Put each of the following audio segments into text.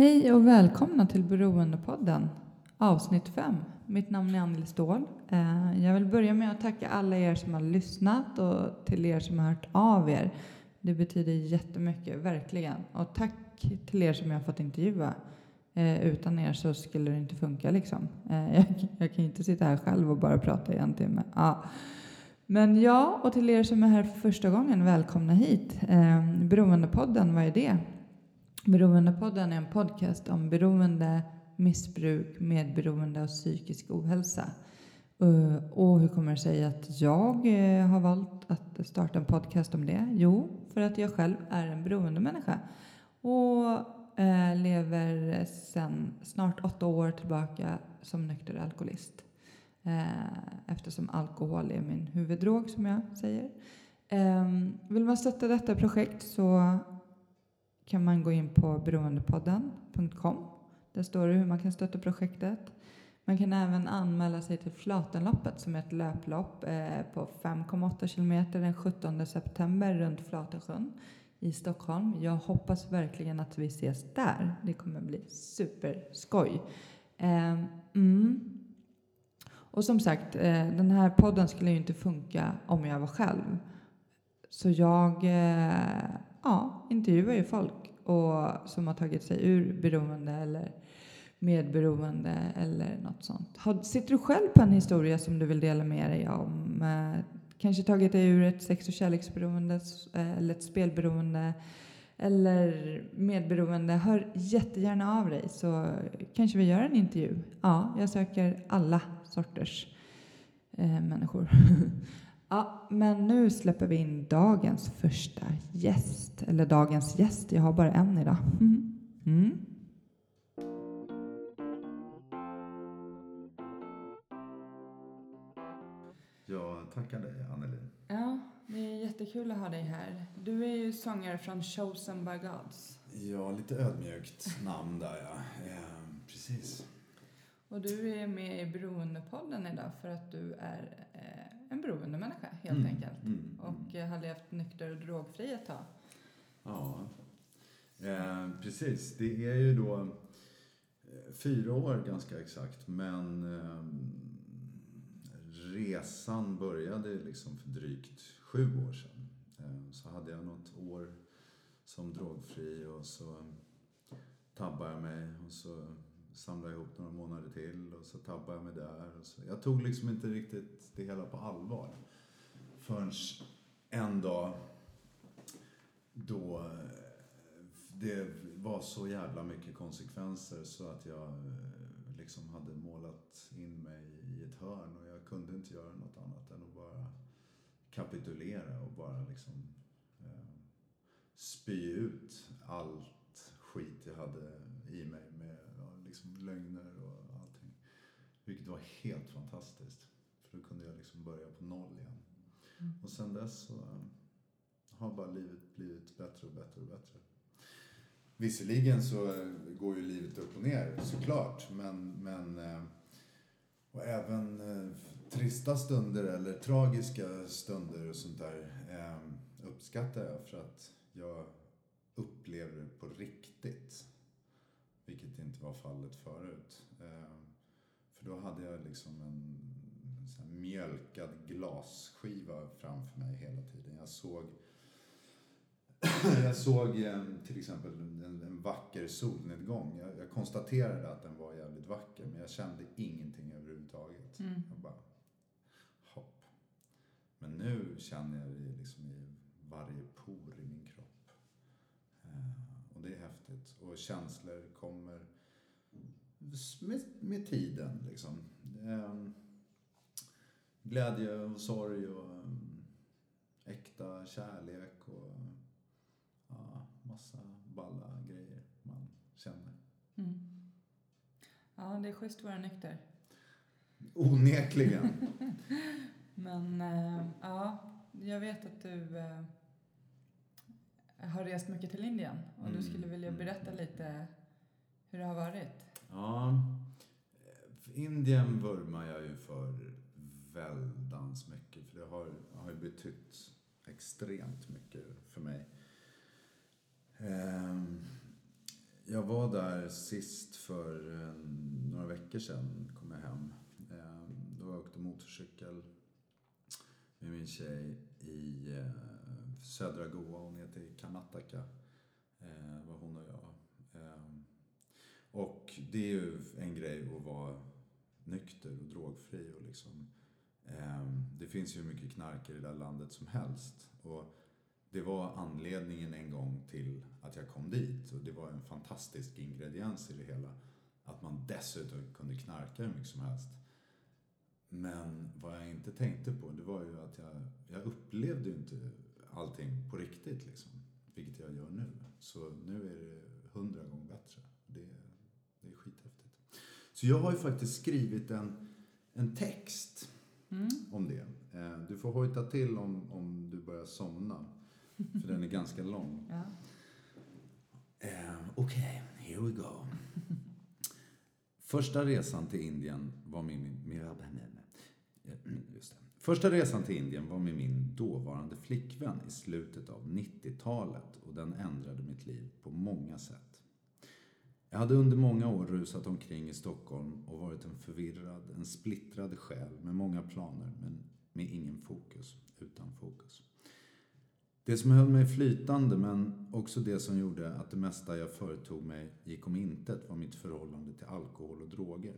Hej och välkomna till Beroendepodden, avsnitt 5. Mitt namn är Anneli Ståhl. Eh, jag vill börja med att tacka alla er som har lyssnat och till er som har hört av er. Det betyder jättemycket, verkligen. Och tack till er som jag har fått intervjua. Eh, utan er så skulle det inte funka liksom. Eh, jag, kan ju inte sitta här själv och bara prata i en timme. Ja. Men ja, och till er som är här för första gången, välkomna hit. Beroendepodden, vad är det? Beroendepodden är en podcast om beroende, missbruk, medberoende och psykisk ohälsa. Eh, och hur kommer det sig att jag eh, har valt att starta en podcast om det? Jo, för att jag själv är en beroendemänniska och eh, lever sedan snart åtta år tillbaka som nykter alkoholist. Eftersom alkohol är min huvuddrog, som jag säger. Ehm, vill man stötta detta projekt så kan man gå in på beroendepodden.com. Där står det hur man kan stötta projektet. Man kan även anmäla sig till Flatenloppet som är ett löplopp eh, på 5,8 kilometer den 17 september runt Flatensjön i Stockholm. Jag hoppas verkligen att vi ses där. Det kommer bli superskoj. Ehm, mm. Och som sagt, eh, den här podden skulle ju inte funka om jag var själv. Så jag eh, ja, intervjuar ju folk och, som har tagit sig ur beroende eller medberoende eller något sånt. Har, sitter du själv på en historia som du vill dela med dig om? Eh, kanske tagit dig ur ett sex och kärleksberoende eh, eller ett spelberoende eller medberoende. Hör jättegärna av dig så kanske vi gör en intervju. Ja, jag söker alla sorters eh, människor. Ja, men nu släpper vi in dagens första gäst. Eller dagens gäst, jag har bara en idag. Mm. Mm. Jag tackar dig, Anneli. Ja, det är jättekul att ha dig här. Du är ju sångare från Chosen by Gods. Ja, lite ödmjukt namn där ja. Eh, precis. Och du är med i Beroendepodden idag för att du är eh, en beroendemänniska helt mm. enkelt. Mm. Och mm. har levt nykter och drogfri ett tag. Ja, eh, precis. Det är ju då eh, fyra år ganska exakt. Men eh, resan började liksom för drygt sju år sedan. Eh, så hade jag något år som drogfri och så tabbade jag mig och så samlade ihop några månader till och så tappade jag mig där. Och så. Jag tog liksom inte riktigt det hela på allvar. Förrän en dag då eh, det var så jävla mycket konsekvenser så att jag eh, liksom hade målat in mig i ett hörn och jag kunde inte göra något annat än att bara kapitulera och bara liksom eh, spy ut allt skit jag hade i mig liksom lögner och allting. Vilket var helt fantastiskt. För då kunde jag liksom börja på noll igen. Mm. Och sen dess så eh, har bara livet blivit bättre och bättre och bättre. Visserligen så eh, går ju livet upp och ner såklart. Men, men eh, och även trista stunder eller tragiska stunder och sånt där uppskattar jag för att jag upplever det på riktigt. Vilket inte var fallet förut. För då hade jag liksom en, en mjölkad glasskiva framför mig hela tiden. Jag såg jag såg ehm, till exempel en, en vacker solnedgång. Jag, jag, konstaterade att den var jävligt vacker men jag kände ingenting överhuvudtaget. Mm. Jag bara, hopp. Men nu känner jag det liksom i varje por i min kropp. Och det är häftigt. Och känslor kommer med, med tiden liksom. Um, glädje och sorg och um, äkta kärlek och ja, massa balla grejer man känner. Mm. Ja, det är schysst att vara nykter. Onekligen. Men äh, ja, jag vet att du äh, har rest mycket till Indien och mm. du skulle vilja mm. berätta lite hur det har varit. Ja, eh, Indien vurmar jag ju för väldans mycket för det har, har betytt extremt mycket för mig. Ehm, jag var där sist för eh, några veckor sedan, kom jag hem. Ehm, då åkte jag åkte motorcykel med min tjej i eh, södra Goa och ner till Karnataka. Ehm, var hon och och det är ju en grej att vara nykter och drogfri och liksom eh, det finns ju hur mycket knark i det där landet som helst. Och det var anledningen en gång till att jag kom dit. Och det var en fantastisk ingrediens i det hela. Att man dessutom kunde knarka hur mycket som helst. Men vad jag inte tänkte på, det var ju att jag, jag upplevde ju inte allting på riktigt liksom. Vilket jag gör nu. Så nu är det hundra gånger bättre. Det, är skithäftigt. Så jag har ju faktiskt skrivit en, en text Mm. om det. Eh, Du får hojta till om, om du börjar somna. För den är ganska lång. Ja. Eh, Okej, here we go. Första resan till Indien var med min... min eh, just det. Första resan till Indien var med min dåvarande flickvän i slutet av 90-talet och den ändrade mitt liv på många sätt. Jag hade under många år rusat omkring i Stockholm och varit en förvirrad, en splittrad själ med många planer men med ingen fokus, utan fokus. Det som höll mig flytande men också det som gjorde att det mesta jag företog mig gick om intet var mitt förhållande till alkohol och droger.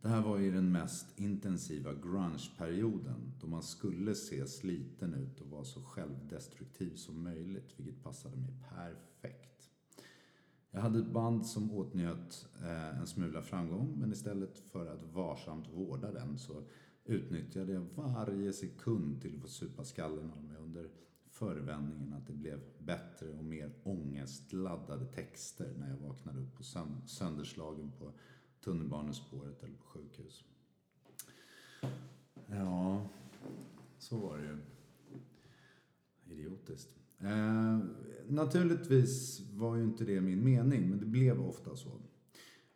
Det här var i den mest intensiva grunge-perioden då man skulle se sliten ut och vara så självdestruktiv som möjligt vilket passade mig perfekt. Jag hade ett band som åtnjöt eh, en smula framgång men istället för att varsamt vårda den så utnyttjade jag varje sekund till att få supa skallen av mig under förevändningen att det blev bättre och mer ångestladdade texter när jag vaknade upp på sönderslagen på tunnelbanespåret eller på sjukhus. Ja, så var det ju. Idiotiskt. Eh, naturligtvis var ju inte det min mening, men det blev ofta så.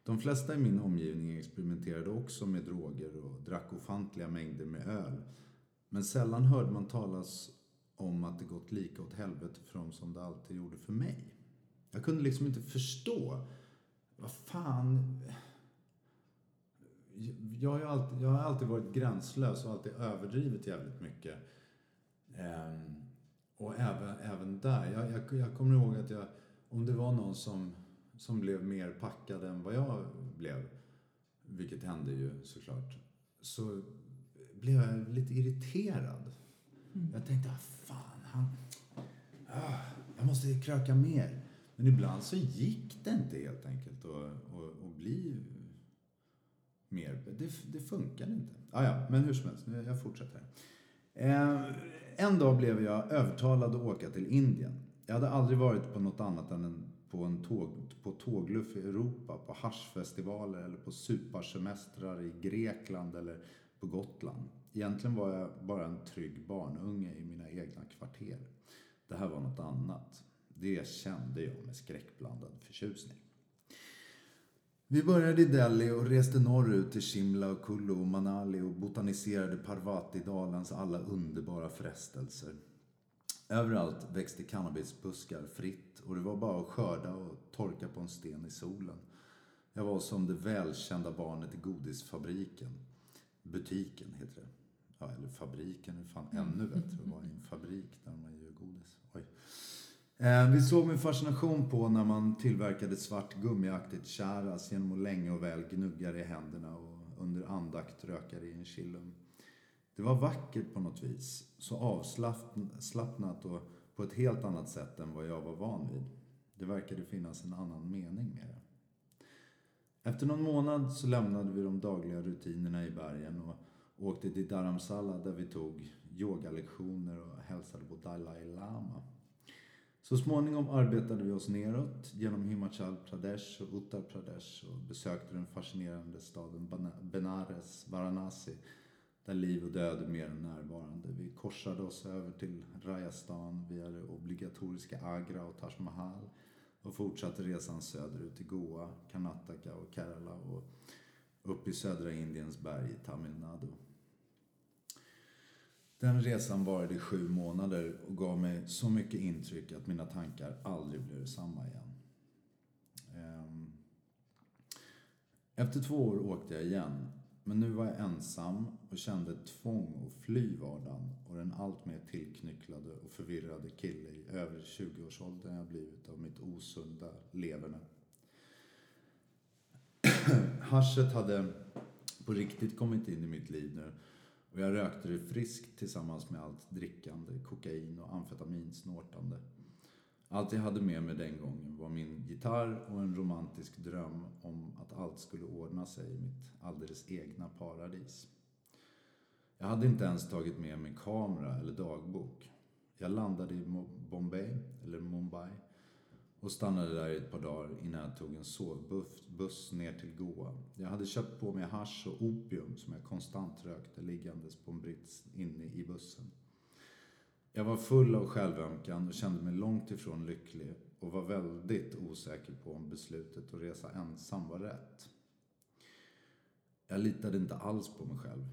De flesta i min omgivning experimenterade också med droger och drack ofantliga mängder med öl. Men sällan hörde man talas om att det gått lika åt helvete för dem som det alltid gjorde för mig. Jag kunde liksom inte förstå. Vad fan... Jag har, ju alltid, jag har alltid varit gränslös och alltid överdrivit jävligt mycket. Um och även, även där. Jag, jag, jag kommer ihåg att jag, om det var någon som, som blev mer packad än vad jag blev, vilket hände ju såklart, så blev jag lite irriterad. Jag tänkte, ah, fan, han... Ah, jag måste kröka mer. Men ibland så gick det inte helt enkelt att, bli mer. Det, det funkade inte. Ah, ja, men hur som helst, nu- jag fortsätter. Eh, en dag blev jag övertalad att åka till Indien. Jag hade aldrig varit på något annat än en, på en tåg, på tågluff i Europa, på haschfestivaler eller på supersemestrar i Grekland eller på Gotland. Egentligen var jag bara en trygg barnunge i mina egna kvarter. Det här var något annat. Det kände jag med skräckblandad förtjusning. Vi började i Delhi och reste norrut till Shimla och Kullu och Manali och botaniserade Parvati-dalens alla underbara frestelser. Överallt växte cannabisbuskar fritt och det var bara att skörda och torka på en sten i solen. Jag var som det välkända barnet i godisfabriken. Butiken heter det. Ja, eller fabriken är fan ännu bättre att vara i en fabrik där man gör godis. Oj. Eh, vi såg med fascination på när man tillverkade svart gummiaktigt charas genom att länge och väl gnugga det i händerna och under andakt röka det i en chillum. Det var vackert på något vis. Så avslappnat och på ett helt annat sätt än vad jag var van vid. Det verkade finnas en annan mening med det. Efter någon månad så lämnade vi de dagliga rutinerna i bergen och åkte till Dharamsala där vi tog yogalektioner och hälsade på Dalai Lama. Så småningom arbetade vi oss neråt genom Himachal Pradesh och Uttar Pradesh och besökte den fascinerande staden Benares, Varanasi, där liv och död är mer än närvarande. Vi korsade oss över till Rajasthan via det obligatoriska Agra och Taj Mahal och fortsatte resan söderut till Goa, Karnataka och Kerala och upp i södra Indiens berg i Tamil Nadu. Den resan varade i sju månader och gav mig så mycket intryck att mina tankar aldrig blev samma igen. Ehm, efter två år åkte jag igen. Men nu var jag ensam och kände ett tvång att fly vardagen och den alltmer tillknycklade och förvirrade kille i över 20-årsåldern jag blivit av mitt osunda leverne. Haschet hade på riktigt kommit in i mitt liv nu och jag rökte det friskt tillsammans med allt drickande, kokain och amfetaminsnortande. Allt jag hade med mig den gången var min gitarr och en romantisk dröm om att allt skulle ordna sig i mitt alldeles egna paradis. Jag hade inte ens tagit med mig kamera eller dagbok. Jag landade i Bombay, eller Mumbai, och stannade där i ett par dagar innan jag tog en sovbuss ner till Goa. Jag hade köpt på mig hash och opium som jag konstant rökte liggandes på en brits inne i bussen. Jag var full av självömkan och kände mig långt ifrån lycklig och var väldigt osäker på om beslutet att resa ensam var rätt. Jag litade inte alls på mig själv.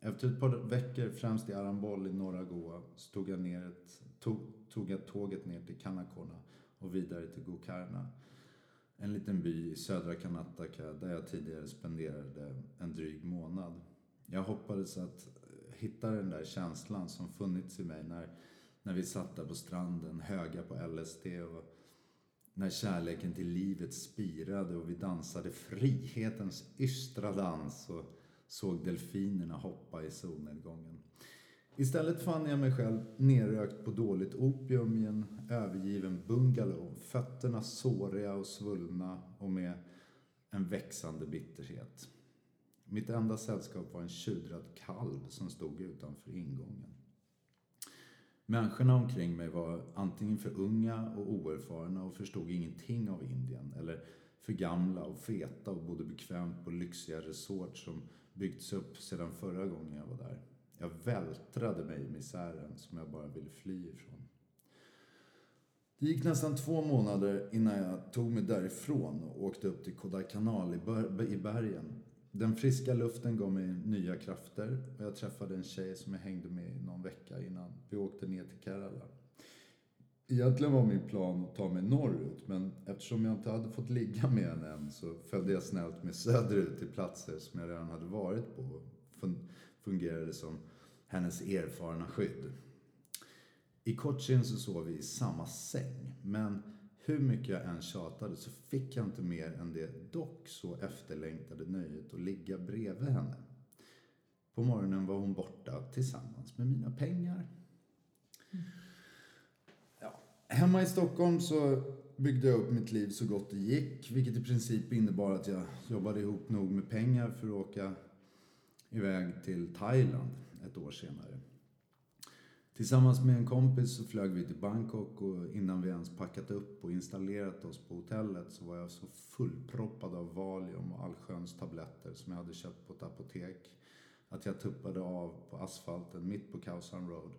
Efter ett par veckor, främst i Arambol i norra Goa, så tog jag, ner ett, tog, tog jag tåget ner till Kanakona och vidare till Gokarna. En liten by i södra Karnataka där jag tidigare spenderade en dryg månad. Jag hoppades att hitta den där känslan som funnits i mig när, när vi satt där på stranden höga på LSD och när kärleken till livet spirade och vi dansade frihetens ystra dans och såg delfinerna hoppa i solnedgången. Istället fann jag mig själv nerrökt på dåligt opium i en övergiven bungalow. Fötterna såriga och svullna och med en växande bitterhet. Mitt enda sällskap var en tjudrad kalv som stod utanför ingången. Människorna omkring mig var antingen för unga och oerfarna och förstod ingenting av Indien eller för gamla och feta och bodde bekvämt på lyxiga resorts som byggts upp sedan förra gången jag var där. Jag vältrade mig i misären som jag bara ville fly ifrån. Det gick nästan två månader innan jag tog mig därifrån och åkte upp till Kodaikanal i bergen. Den friska luften gav mig nya krafter och jag träffade en tjej som jag hängde med i någon vecka innan vi åkte ner till Kerala. Egentligen var min plan att ta mig norrut men eftersom jag inte hade fått ligga med henne än så följde jag snällt med söderut till platser som jag redan hade varit på fungerade som hennes erfarna skydd. I Cochin så sov vi i samma säng men hur mycket jag än tjatade så fick jag inte mer än det dock så efterlängtade nöjet att ligga bredvid henne. På morgonen var hon borta tillsammans med mina pengar. Ja. Hemma i Stockholm så byggde jag upp mitt liv så gott det gick, vilket i princip innebar att jag jobbade ihop nog med pengar för att åka iväg till Thailand ett år senare. Tillsammans med en kompis så flög vi till Bangkok och innan vi ens packat upp och installerat oss på hotellet så var jag så fullproppad av Valium och allsköns tabletter som jag hade köpt på ett apotek att jag tuppade av på asfalten mitt på Khao Road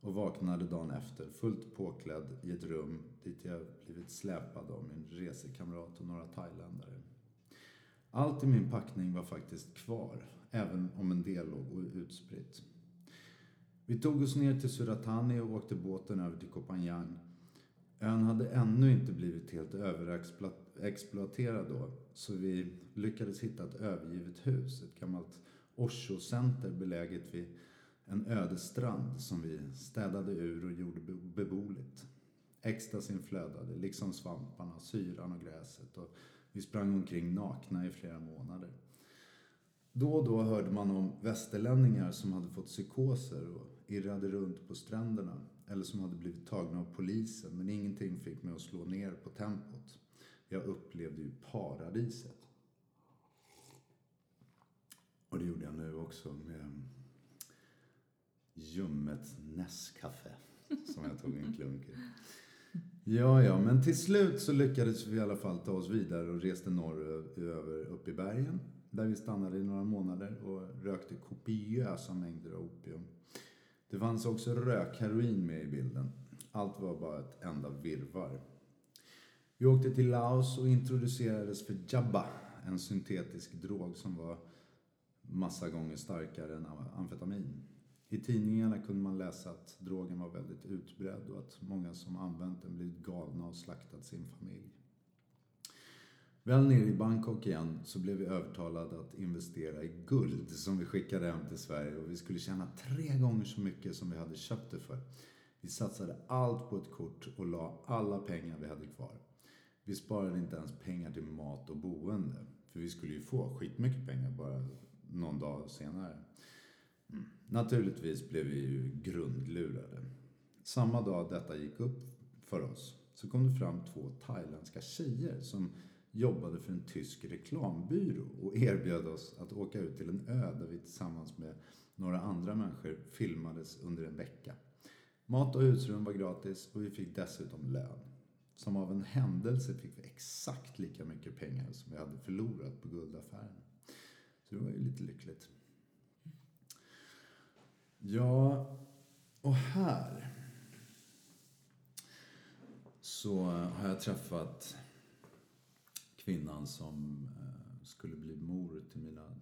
och vaknade dagen efter fullt påklädd i ett rum dit jag blivit släpad av min resekamrat och några thailändare. Allt i min packning var faktiskt kvar, även om en del låg utspritt. Vi tog oss ner till Suratani och åkte båten över till Kopanjang. Ön hade ännu inte blivit helt överexploaterad då, så vi lyckades hitta ett övergivet hus, ett gammalt Osho-center beläget vid en öde strand som vi städade ur och gjorde beboeligt. Extasin flödade, liksom svamparna, syran och gräset och vi sprang omkring nakna i flera månader. Då och då hörde man om västerlänningar som hade fått psykoser och irrade runt på stränderna eller som hade blivit tagna av polisen men ingenting fick mig att slå ner på tempot. Jag upplevde ju paradiset. Och det gjorde jag nu också med ljummet Nescafé som jag tog en klunk i. Ja, ja, men till slut så lyckades vi i alla fall ta oss vidare och reste norröver upp i bergen. Där vi stannade i några månader och rökte kopiösa mängder av opium. Det fanns också rökheroin med i bilden. Allt var bara ett enda virvar. Vi åkte till Laos och introducerades för Jabba, en syntetisk drog som var massa gånger starkare än amfetamin. I tidningarna kunde man läsa att drogen var väldigt utbredd och att många som använt den blivit galna och slaktat sin familj. Väl nere i Bangkok igen så blev vi övertalade att investera i guld som vi skickade hem till Sverige och vi skulle tjäna tre gånger så mycket som vi hade köpt det för. Vi satsade allt på ett kort och la alla pengar vi hade kvar. Vi sparade inte ens pengar till mat och boende. För vi skulle ju få skitmycket pengar bara någon dag senare. Mm. Naturligtvis blev vi ju grundlurade. Samma dag detta gick upp för oss så kom det fram två thailändska tjejer som jobbade för en tysk reklambyrå och erbjöd oss att åka ut till en ö där vi tillsammans med några andra människor filmades under en vecka. Mat och husrum var gratis och vi fick dessutom lön. Som av en händelse fick vi exakt lika mycket pengar som vi hade förlorat på guldaffären. Så det var ju lite lyckligt. Ja, och här så har jag träffat kvinnan som eh, skulle bli mor till mina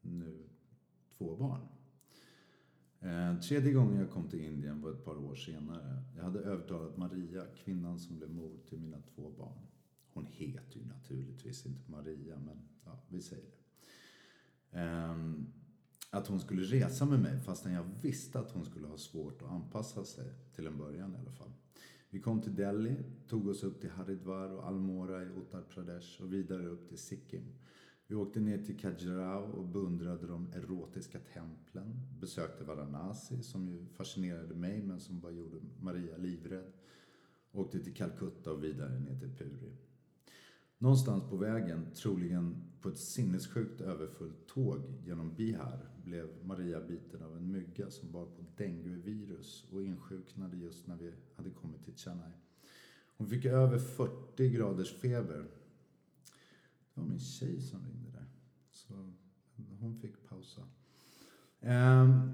nu två barn. Eh, tredje gången jag kom till Indien var ett par år senare. Jag hade övertalat Maria, kvinnan som blev mor till mina två barn. Hon heter ju naturligtvis inte Maria, men ja, vi säger det. Ehm, att hon skulle resa med mig fastän jag visste att hon skulle ha svårt att anpassa sig, till en början i alla fall. Vi kom till Delhi, tog oss upp till Haridwar och Almora i Uttar Pradesh och vidare upp till Sikkim. Vi åkte ner till Kajrao och beundrade de erotiska templen. Besökte Varanasi som ju fascinerade mig men som bara gjorde Maria livrädd. Åkte till Calcutta och vidare ner till Puri. Någonstans på vägen, troligen på ett sinnessjukt överfullt tåg genom Bihar, blev Maria biten av en mygga som bar på denguevirus och insjuknade just när vi hade kommit till Chennai. Hon fick över 40 graders feber. Det var min tjej som ringde där. Så hon fick pausa. Ehm,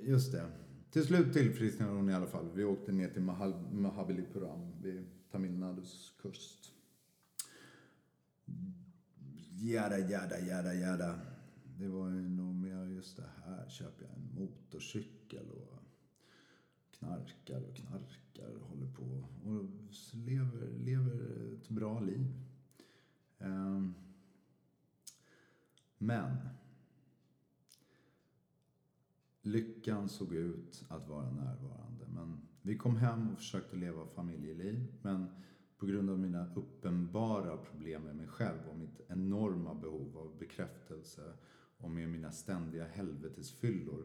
just det. Till slut tillfrisknade hon i alla fall. Vi åkte ner till Mahabalipuram vid Tamil Nadus kust. Jada, jada, jada, jada. Det var ju nog mer just det här. Köper jag en motorcykel och knarkar och knarkar och håller på. Och lever, lever ett bra liv. Ehm, men lyckan såg ut att vara närvarande. Men vi kom hem och försökte leva familjeliv. Men på grund av mina uppenbara problem med mig själv och mitt enorma behov av bekräftelse och med mina ständiga helvetesfyllor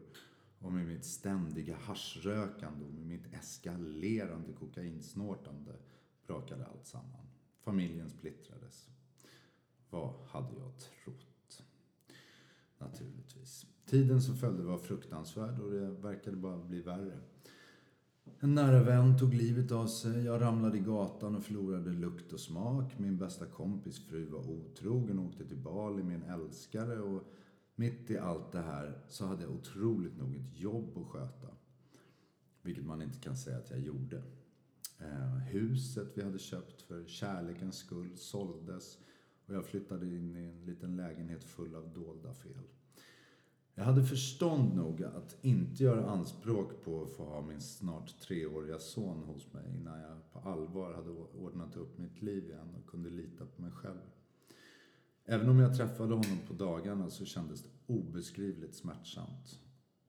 och med mitt ständiga haschrökande och med mitt eskalerande kokainsnortande brakade allt samman. Familjen splittrades. Vad hade jag trott? Naturligtvis. Tiden som följde var fruktansvärd och det verkade bara bli värre. En nära vän tog livet av sig. Jag ramlade i gatan och förlorade lukt och smak. Min bästa kompis fru var otrogen och åkte till Bali med en älskare. Och mitt i allt det här så hade jag otroligt nog ett jobb att sköta. Vilket man inte kan säga att jag gjorde. Eh, huset vi hade köpt för kärlekens skull såldes och jag flyttade in i en liten lägenhet full av dolda fel. Jag hade förstånd nog att inte göra anspråk på att få ha min snart treåriga son hos mig innan jag på allvar hade ordnat upp mitt liv igen och kunde lita på mig själv. Även om jag träffade honom på dagarna så kändes det obeskrivligt smärtsamt.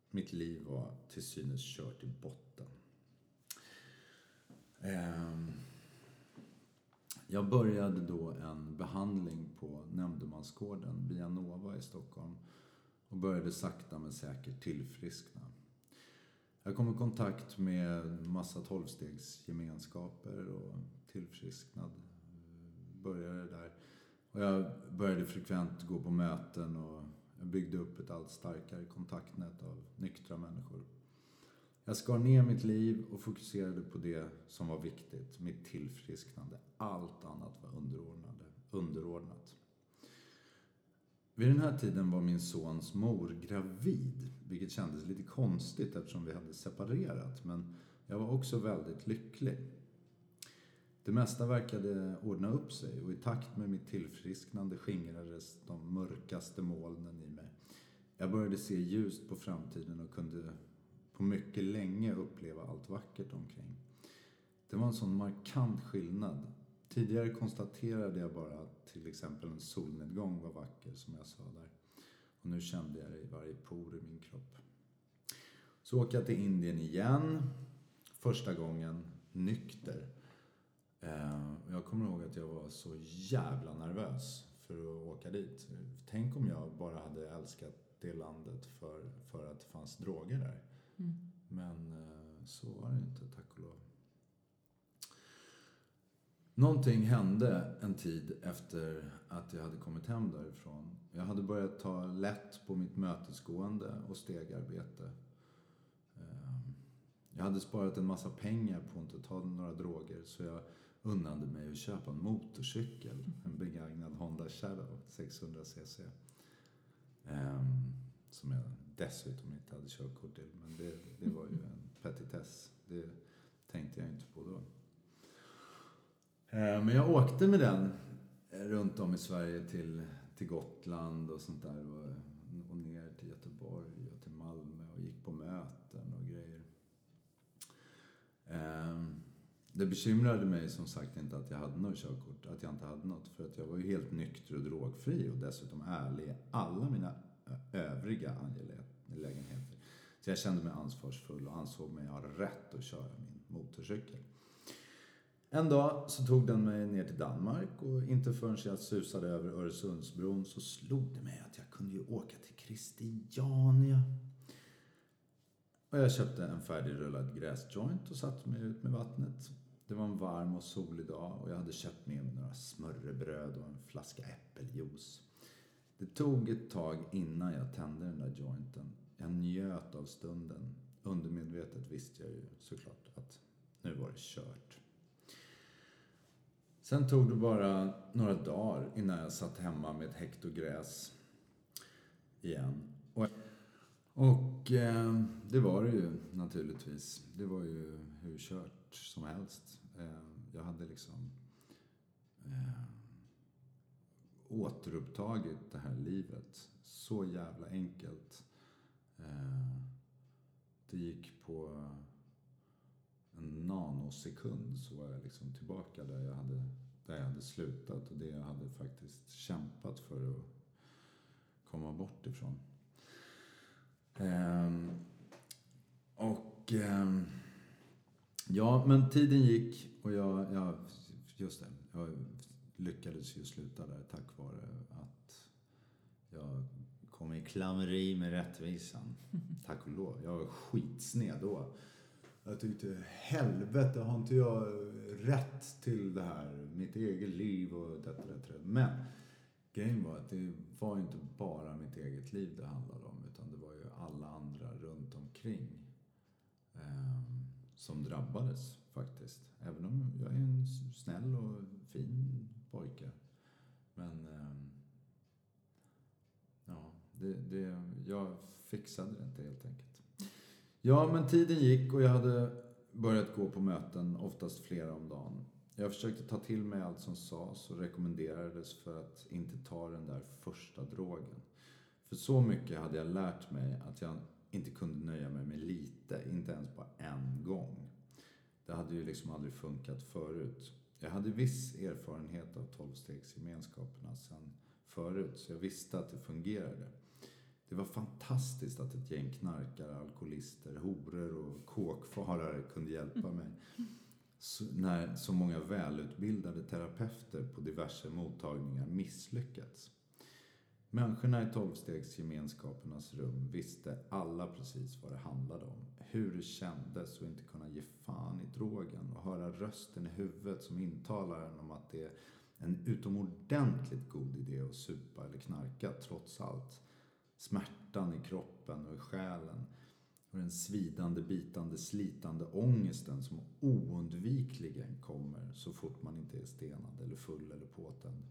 Mitt liv var till synes kört i botten. Ehm, jag började då en behandling på Nämndemansgården, via Nova i Stockholm och började sakta men säkert tillfriskna. Jag kom i kontakt med massa tolvstegsgemenskaper och tillfrisknad eh, började där. Och jag började frekvent gå på möten och jag byggde upp ett allt starkare kontaktnät av nyktra människor. Jag skar ner mitt liv och fokuserade på det som var viktigt, mitt tillfrisknande. Allt annat var underordnat. Vid den här tiden var min sons mor gravid, vilket kändes lite konstigt eftersom vi hade separerat, men jag var också väldigt lycklig. Det mesta verkade ordna upp sig och i takt med mitt tillfrisknande skingrades de mörkaste molnen i mig. Jag började se ljust på framtiden och kunde på mycket länge uppleva allt vackert omkring. Det var en sån markant skillnad Tidigare konstaterade jag bara att till exempel en solnedgång var vacker, som jag sa där. Och nu kände jag det i varje por i min kropp. Så åker jag till Indien igen. Första gången nykter. Eh, jag kommer ihåg att jag var så jävla nervös för att åka dit. Tänk om jag bara hade älskat det landet för, för att det fanns droger där. Mm. Men eh, så var det inte, tack och lov. Någonting hände en tid efter att jag hade kommit hem därifrån. Jag hade börjat ta lätt på mitt mötesgående och stegarbete. Ehm, jag hade sparat en massa pengar på att inte ta några droger så jag unnade mig att köpa en motorcykel. En begagnad Honda Shadow 600cc. Ehm, som jag dessutom inte hade körkort till. Men det, det var ju en petitess. Det tänkte jag inte på då. Eh, men jag åkte med den eh, runt om i Sverige till, till Gotland och sånt där. Och, och ner till Göteborg och till Malmö och gick på möten och grejer. Ehm, det bekymrade mig som sagt inte att jag hade något körkort, att jag inte hade något. För att jag var ju helt nykter och drogfri och dessutom ärlig i alla mina eh, övriga angelägenheter. Så jag kände mig ansvarsfull och ansåg mig ha rätt att köra min motorcykel. En dag så tog den mig ner till Danmark och inte förrän jag susade över Öresundsbron så slog det mig att jag kunde ju åka till Christiania. Och jag köpte en färdigrullad gräsjoint och satte mig ut med vattnet. Det var en varm och solig dag och jag hade köpt med mig några smörrebröd och en flaska äppeljuice. Det tog ett tag innan jag tände den där jointen. Jag njöt av stunden. Undermedvetet visste jag ju såklart att nu var det kört. Sen tog det bara några dagar innan jag satt hemma med ett hekto gräs igen. Och, och eh, det var det ju naturligtvis. Det var ju hur kört som helst. Eh, jag hade liksom eh, återupptagit det här livet. Så jävla enkelt. Eh, det gick på en nanosekund så var jag liksom tillbaka där jag hade, där jag hade slutat och det jag hade faktiskt kämpat för att komma bort ifrån. Ehm, och ehm, ja, men tiden gick och jag, jag, just det, jag lyckades ju sluta där tack vare att jag kom i klammeri med rättvisan. Tack och lov. Jag var skitsned då. Jag tyckte, helvete, har inte jag rätt till det här? Mitt eget liv och detta, detta. Men grejen var att det var inte bara mitt eget liv det handlade om. Utan det var ju alla andra runt omkring eh, som drabbades faktiskt. Även om jag är en snäll och fin pojke. Men eh, ja, det, det, jag fixade det inte helt enkelt. Ja, men tiden gick och jag hade börjat gå på möten, oftast flera om dagen. Jag försökte ta till mig allt som sades och rekommenderades för att inte ta den där första drogen. För så mycket hade jag lärt mig att jag inte kunde nöja mig med lite, inte ens på en gång. Det hade ju liksom aldrig funkat förut. Jag hade viss erfarenhet av tolvstegsgemenskaperna sen förut, så jag visste att det fungerade. Det var fantastiskt att ett gäng knarkare, alkoholister, horor och kåkfarare kunde hjälpa mig. Så, när så många välutbildade terapeuter på diverse mottagningar misslyckats. Människorna i tolvstegsgemenskapernas rum visste alla precis vad det handlade om. Hur det kändes att inte kunna ge fan i drogen och höra rösten i huvudet som intalar en om att det är en utomordentligt god idé att supa eller knarka trots allt smärtan i kroppen och i själen och den svidande, bitande, slitande ångesten som oundvikligen kommer så fort man inte är stenad eller full eller påtänd.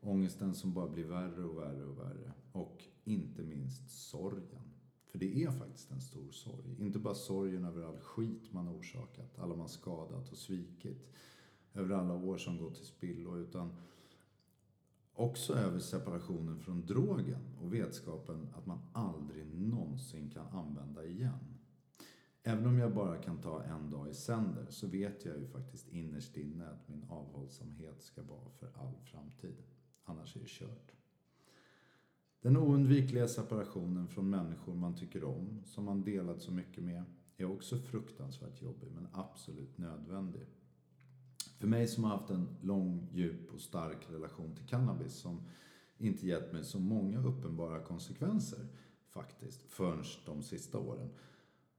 Ångesten som bara blir värre och värre och värre. Och inte minst sorgen. För det är faktiskt en stor sorg. Inte bara sorgen över all skit man orsakat, alla man skadat och svikit. Över alla år som gått till spillo. Utan Också över separationen från drogen och vetskapen att man aldrig någonsin kan använda igen. Även om jag bara kan ta en dag i sänder så vet jag ju faktiskt innerst inne att min avhållsamhet ska vara för all framtid. Annars är det kört. Den oundvikliga separationen från människor man tycker om, som man delat så mycket med, är också fruktansvärt jobbig men absolut nödvändig. För mig som har haft en lång, djup och stark relation till cannabis som inte gett mig så många uppenbara konsekvenser faktiskt, förrän de sista åren.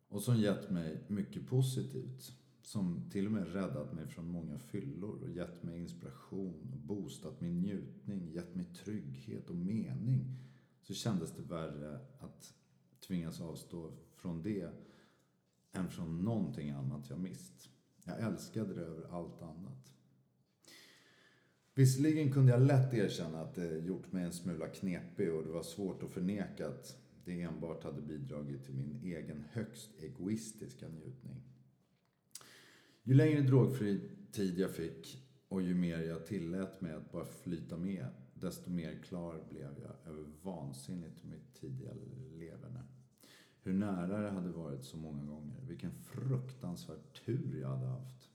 Och som gett mig mycket positivt. Som till och med räddat mig från många fyllor och gett mig inspiration och boostat min njutning, gett mig trygghet och mening. Så kändes det värre att tvingas avstå från det än från någonting annat jag mist. Jag älskade det över allt annat. Visserligen kunde jag lätt erkänna att det gjort mig en smula knepig och det var svårt att förneka att det enbart hade bidragit till min egen högst egoistiska njutning. Ju längre drogfri tid jag fick och ju mer jag tillät mig att bara flyta med, desto mer klar blev jag över vansinnigt mitt tidiga leverne. Hur nära det hade varit så många gånger. Vilken fruktansvärd tur jag hade haft.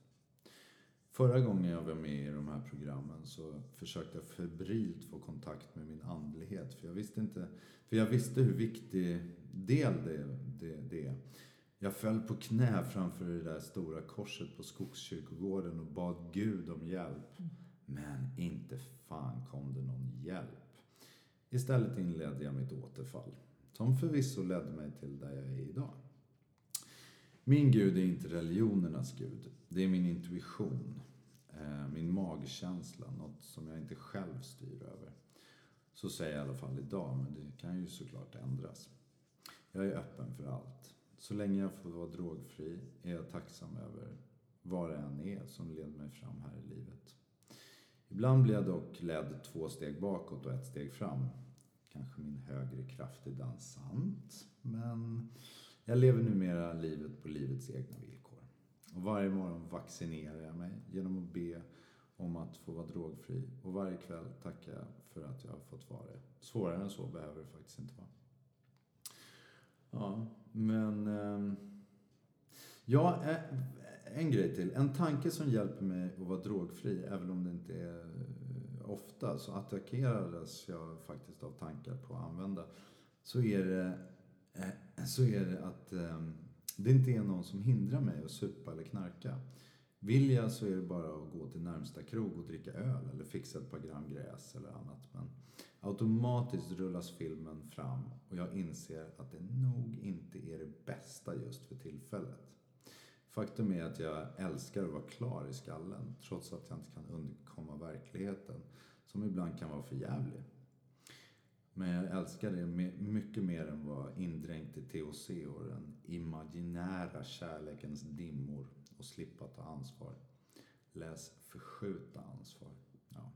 Förra gången jag var med i de här programmen så försökte jag febrilt få kontakt med min andlighet. För jag visste, inte, för jag visste hur viktig del det, det, det är. Jag föll på knä framför det där stora korset på Skogskyrkogården och bad Gud om hjälp. Men inte fan kom det någon hjälp. Istället inledde jag mitt återfall. Som förvisso ledde mig till där jag är idag. Min gud är inte religionernas gud. Det är min intuition. Eh, min magkänsla. Något som jag inte själv styr över. Så säger jag i alla fall idag, men det kan ju såklart ändras. Jag är öppen för allt. Så länge jag får vara drogfri är jag tacksam över vad det än är som leder mig fram här i livet. Ibland blir jag dock ledd två steg bakåt och ett steg fram. Kanske min högre kraft är dansant, men jag lever numera livet på livets egna villkor. Och varje morgon vaccinerar jag mig genom att be om att få vara drogfri. Och varje kväll tackar jag för att jag har fått vara det. Svårare än så behöver det faktiskt inte vara. Ja, men... Ehm, ja, eh, en grej till. En tanke som hjälper mig att vara drogfri, även om det inte är ofta, så attackerades jag faktiskt av tankar på att använda. Så är det, eh, så är det att ehm, det inte är någon som hindrar mig att supa eller knarka. Vill jag så är det bara att gå till närmsta krog och dricka öl eller fixa ett par gram gräs eller annat. Men automatiskt rullas filmen fram och jag inser att det nog inte är det bästa just för tillfället. Faktum är att jag älskar att vara klar i skallen trots att jag inte kan undkomma verkligheten som ibland kan vara för jävlig. Men jag älskar det mycket mer än vad indränkt i THC och den imaginära kärlekens dimmor och slippa ta ansvar. Läs förskjuta ansvar. Ja.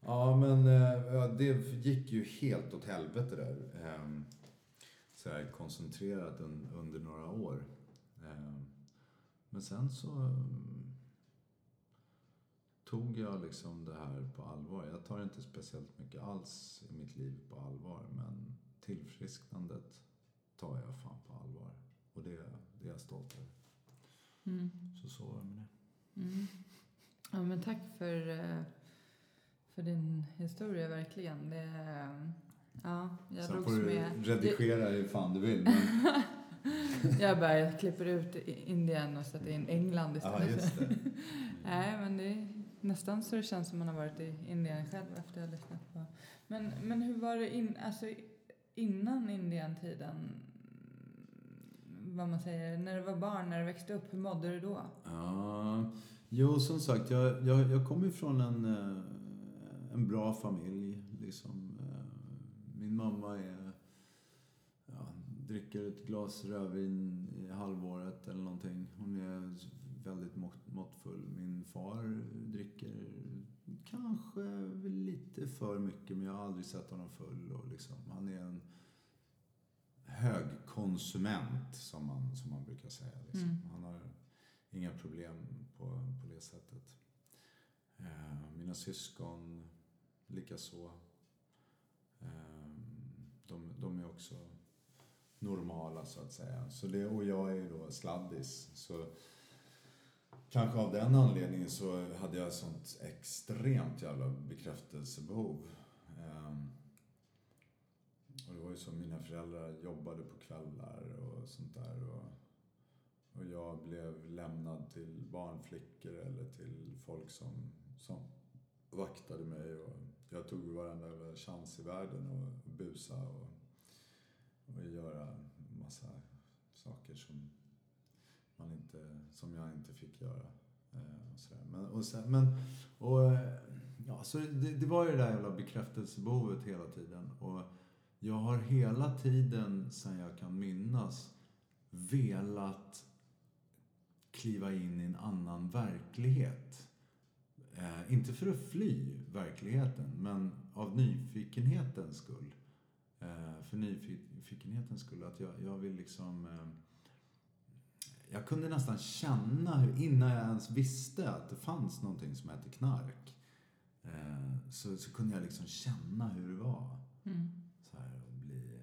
Ja, men eh, det gick ju helt åt helvete där. Ehm, så här koncentrerat under några år. Ehm, men sen så tog jag liksom det här på allvar. Jag tar inte speciellt mycket alls i mitt liv på allvar. Men tillfrisknandet tar jag fan på allvar. Och det, det är jag stolt över. Mm. Så så var det med det. Mm. Ja, men tack för, eh, för din historia, verkligen. Det, ja, jag Sen får du med. redigera hur fan du vill. Men... jag bara klipper ut Indien och sätter in England istället. Ja, just det. Nej, men det nästan så det känns som man har varit i Indien själv efter att ha lyssnat på. Men, men hur var det in, alltså, innan Indien-tiden? Vad man säger, när du var barn, när du växte upp, hur mådde du då? Ja, jo som sagt, jag, jag, jag kommer från en, eh, en bra familj. Liksom. Eh, min mamma är, dricker ett glas rödvin i halvåret eller någonting. Hon är väldigt måttfull. Min far dricker kanske lite för mycket men jag har aldrig sett honom full. Och liksom, han är en högkonsument som man, som man brukar säga. Liksom. Mm. Han har inga problem på, på det sättet. Eh, mina syskon likaså. Eh, de, de är också normala så att säga. Så det, och jag är ju då sladdis. Så kanske av den anledningen så hade jag sånt extremt jävla bekräftelsebehov. Um, och det var ju så, mina föräldrar jobbade på kvällar och sånt där. Och, och jag blev lämnad till barnflickor eller till folk som, som vaktade mig. Och jag tog varenda chans i världen att busa och, och göra massa saker som, man inte, som jag inte fick göra. Eh, och så där. Men, och, sen, men, och, eh, ja, så det, det var ju det där jävla bekräftelsebehovet hela tiden. Och jag har hela tiden, sen jag kan minnas, velat kliva in i en annan verklighet. Eh, inte för att fly verkligheten, men av nyfikenhetens skull. Eh, för nyfikenhetens skull. Att jag, jag vill liksom... Eh, jag kunde nästan känna, hur, innan jag ens visste att det fanns någonting som hette knark, eh, så, så kunde jag liksom känna hur det var. Mm. Så här, och bli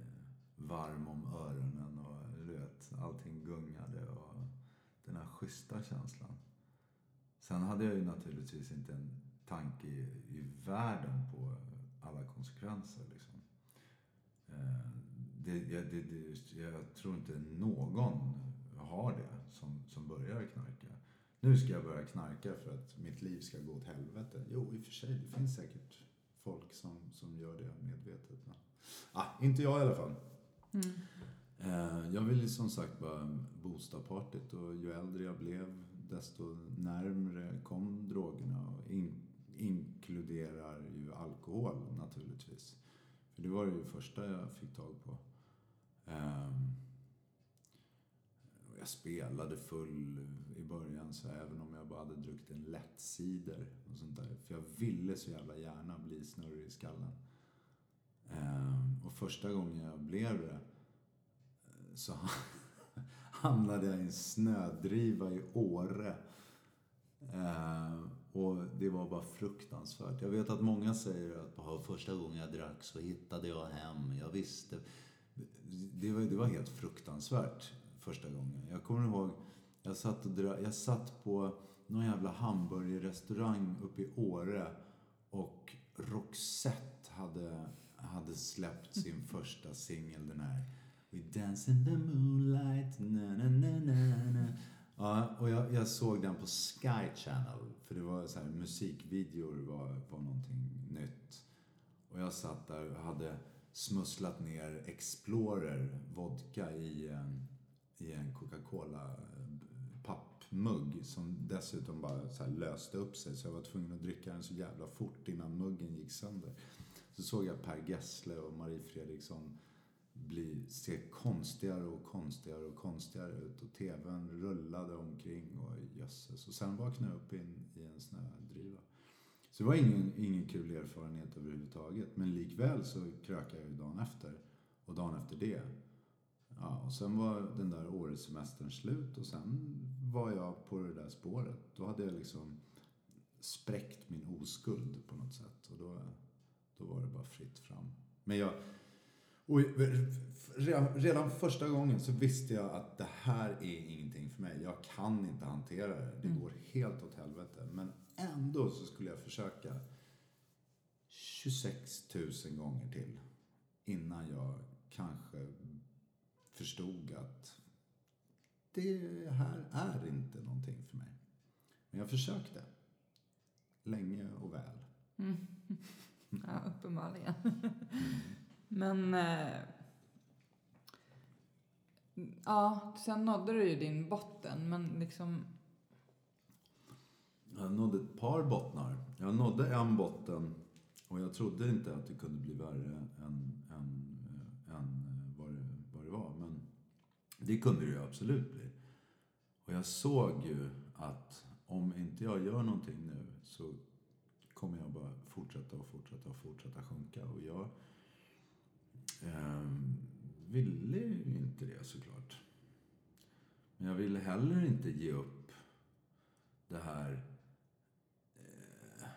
varm om öronen och du vet, allting gungade. Och, den här schyssta känslan. Sen hade jag ju naturligtvis inte en tanke i, i världen på alla konsekvenser. Liksom. Eh, det, det, det, jag tror inte någon har det som, som börjar knarka. Nu ska jag börja knarka för att mitt liv ska gå åt helvete. Jo, i och för sig, det finns säkert folk som, som gör det medvetet. Men, ah, inte jag i alla fall. Mm. Eh, jag ville som sagt bara boosta partyt och ju äldre jag blev desto närmre kom drogerna och in, inkluderar ju alkohol naturligtvis. För det var det första jag fick tag på. Um, jag spelade full i början så även om jag bara hade druckit en lätt cider och sånt där. För jag ville så jävla gärna bli snurrig i skallen. Um, och första gången jag blev det eh, så hamnade jag i en snödriva i Åre. Um, och det var bara fruktansvärt. Jag vet att många säger att första gången jag drack så hittade jag hem. Jag visste. Det var, det var helt fruktansvärt första gången. Jag kommer ihåg, jag satt, och dra, jag satt på någon jävla hamburgerrestaurang uppe i Åre och Roxette hade, hade släppt sin första singel, den här We dance in the moonlight, na na na na na. Ja, och jag, jag, såg den på Sky Channel. För det var så här, musikvideor var, var någonting nytt. Och jag satt där och hade smusslat ner Explorer vodka i en, i en Coca-Cola eh, pappmugg som dessutom bara så löste upp sig. Så jag var tvungen att dricka den så jävla fort innan muggen gick sönder. Så såg jag Per Gessle och Marie Fredriksson bli, se konstigare och konstigare och konstigare ut. Och tvn rullade omkring och jösses. Och sen vaknade jag upp in, i en snödriva. Så det var ingen, ingen kul erfarenhet överhuvudtaget. Men likväl så krökade jag ju dagen efter. Och dagen efter det. Ja, och sen var den där årets slut och sen var jag på det där spåret. Då hade jag liksom spräckt min oskuld på något sätt. Och då, då var det bara fritt fram. Men jag, och redan första gången så visste jag att det här är ingenting för mig. Jag kan inte hantera det. Det mm. går helt åt helvete. Men ändå så skulle jag försöka 26 000 gånger till. Innan jag kanske förstod att det här är inte någonting för mig. Men jag försökte. Länge och väl. Mm. Ja, uppenbarligen. Mm. Men... Eh, ja, sen nådde du ju din botten, men liksom... Jag nådde ett par bottnar. Jag nådde en botten och jag trodde inte att det kunde bli värre än, än, eh, än eh, vad, det, vad det var. Men det kunde det ju absolut bli. Och jag såg ju att om inte jag gör någonting nu så kommer jag bara fortsätta och fortsätta och fortsätta sjunka. Och jag eh, ville ju inte det såklart. Men jag ville heller inte ge upp det här eh,